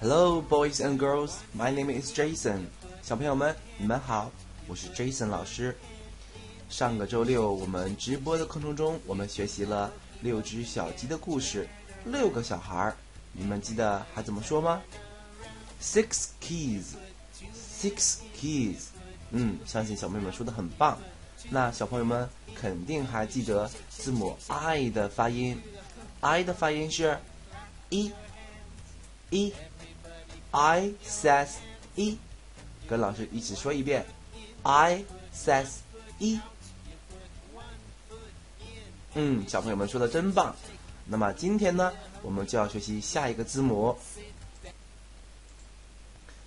Hello, boys and girls. My name is Jason. 小朋友们，你们好，我是 Jason 老师。上个周六我们直播的课程中，我们学习了六只小鸡的故事，六个小孩儿。你们记得还怎么说吗？Six keys, six keys. 嗯，相信小朋友们说的很棒。那小朋友们肯定还记得字母 I 的发音，I 的发音是 e e I says e，跟老师一起说一遍，I says e。嗯，小朋友们说的真棒。那么今天呢，我们就要学习下一个字母，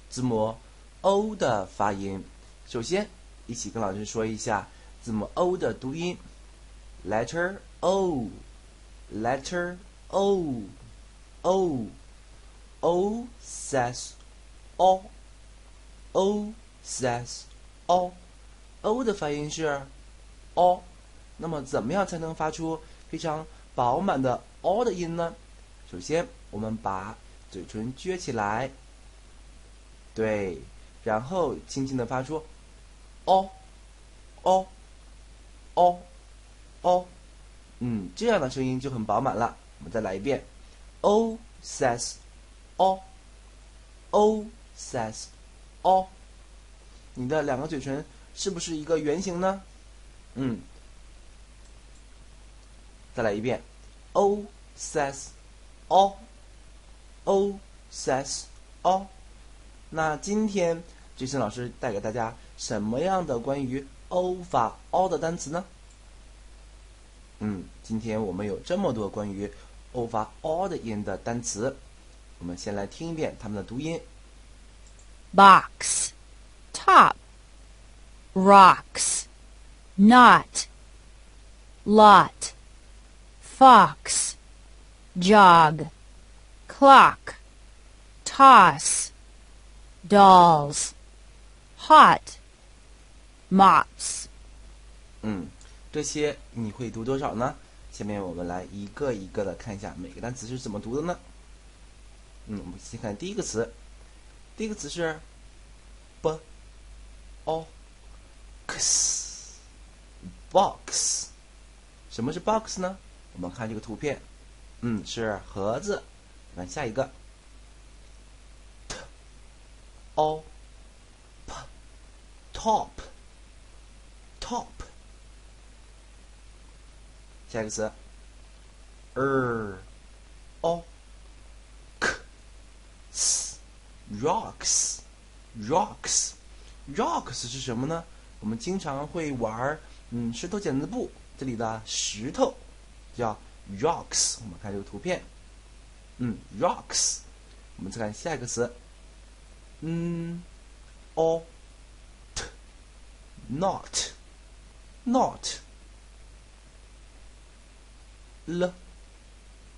字母 O 的发音。首先，一起跟老师说一下字母 O 的读音，letter O，letter O，O o says O，O says O，O 的发音是 O。那么，怎么样才能发出非常饱满的 O 的音呢？首先，我们把嘴唇撅起来，对，然后轻轻的发出。哦，哦，哦，哦，嗯，这样的声音就很饱满了。我们再来一遍，O says，哦，O says，哦，你的两个嘴唇是不是一个圆形呢？嗯，再来一遍，O says，哦，O says，哦。那今天。杰森老师带给大家什么样的关于 o 发 o 的单词呢？嗯，今天我们有这么多关于 o 发 o 的音的单词，我们先来听一遍它们的读音：box、top、rocks、not、lot、fox、jog、clock、toss、dolls。Hot, mops。嗯，这些你会读多少呢？下面我们来一个一个的看一下每个单词是怎么读的呢？嗯，我们先看第一个词，第一个词是 b o x box。什么是 box 呢？我们看这个图片，嗯，是盒子。看下一个，t，o，p，top，top，下一个词 er o s rocks rocks rocks 是什么呢？我们经常会玩嗯石头剪子布，这里的石头叫 rocks。我们看这个图片，嗯 rocks。我们再看下一个词，嗯 o not not l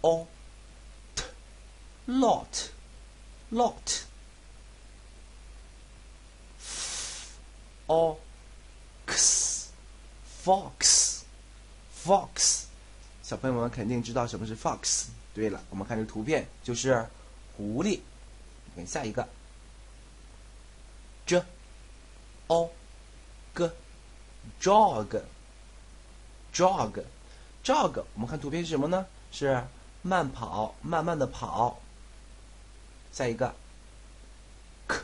o t lot lot f o x fox fox 小朋友们肯定知道什么是 fox。对了，我们看这图片就是狐狸。看下一个，j o g jog jog jog，我们看图片是什么呢？是慢跑，慢慢的跑。下一个，k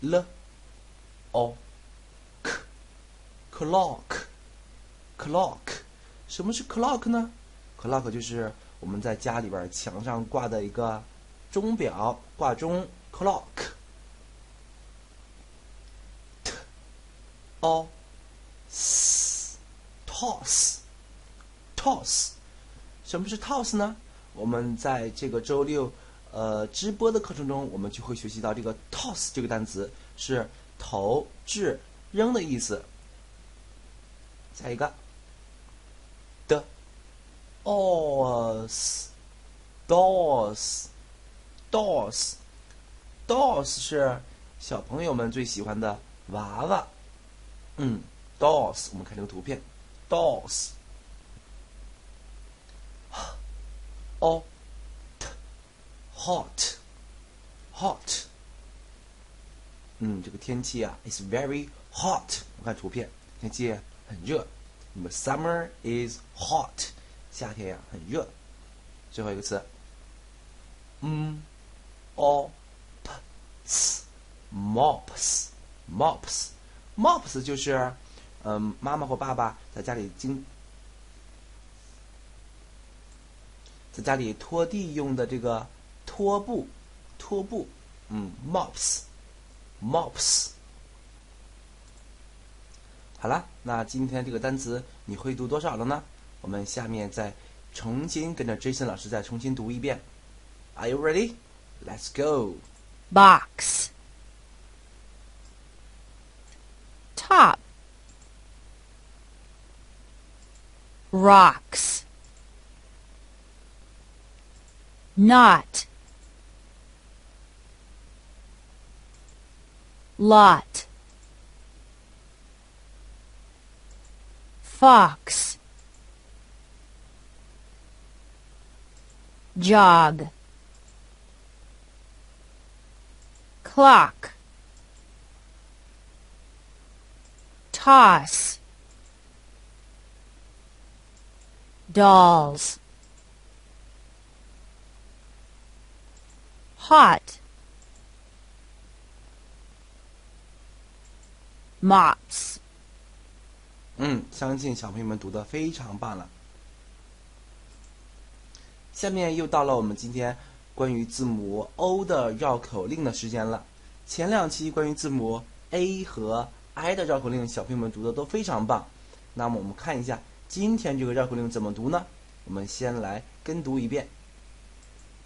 l o k clock clock，什么是 clock 呢？clock 就是我们在家里边墙上挂的一个钟表，挂钟 clock。o s toss toss，什么是 toss 呢？我们在这个周六呃直播的课程中，我们就会学习到这个 toss 这个单词是投掷扔的意思。下一个，the os dolls dolls dolls 是小朋友们最喜欢的娃娃。嗯，dolls，我们看这个图片，dolls。hot，hot，hot hot。嗯，这个天气啊，is very hot。我看图片，天气很热。那么 summer is hot，夏天呀很热。最后一个词，m o p s mops mops mops 就是嗯妈妈或爸爸在家里经在家里拖地用的这个拖布拖布，嗯 mops mops。好了，那今天这个单词你会读多少了呢？我们下面再重新跟着 Jason 老师再重新读一遍。Are you ready? Let's go. box top rocks knot Lot. Fox. Jog. Clock. Toss. Dolls. Hot mops 嗯，相信小朋友们读的非常棒了。下面又到了我们今天关于字母 O 的绕口令的时间了。前两期关于字母 A 和 I 的绕口令，小朋友们读的都非常棒。那么我们看一下今天这个绕口令怎么读呢？我们先来跟读一遍。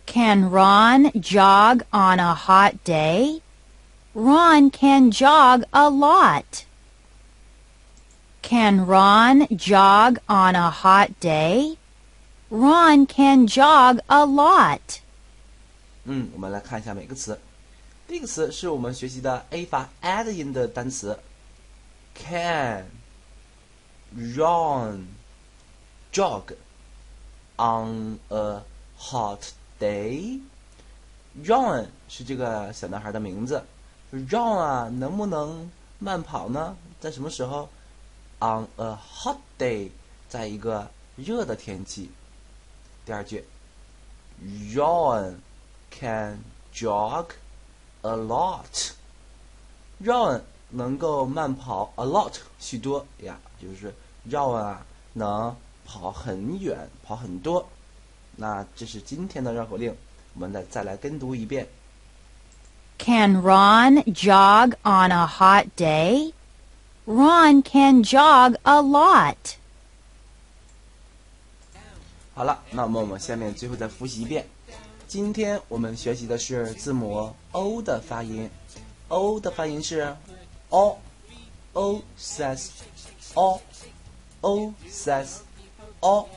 Can Ron jog on a hot day? Ron can jog a lot. Can Ron jog on a hot day? Ron can jog a lot. 嗯，我们来看一下每个词。第一个词是我们学习的 A 发 a d 音的单词，can run jog on a hot day。run 是这个小男孩的名字 ，run 啊，能不能慢跑呢？在什么时候？On a hot day，在一个热的天气。第二句，Ron can jog a lot。Ron 能够慢跑 a lot 许多呀，就是 Ron 啊能跑很远，跑很多。那这是今天的绕口令，我们再再来跟读一遍。Can Ron jog on a hot day? Ron can jog a lot. 好了，那么我们下面最后再复习一遍。今天我们学习的是字母 O 的发音，O 的发音是 o，o says o，o says o。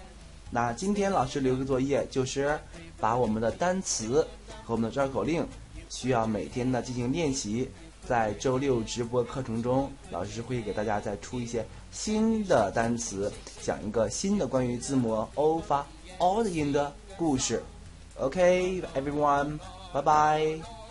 那今天老师留个作业，就是把我们的单词和我们的绕口令需要每天呢进行练习。在周六直播课程中，老师会给大家再出一些新的单词，讲一个新的关于字母 O 发 O 的音的故事。OK，everyone，拜拜。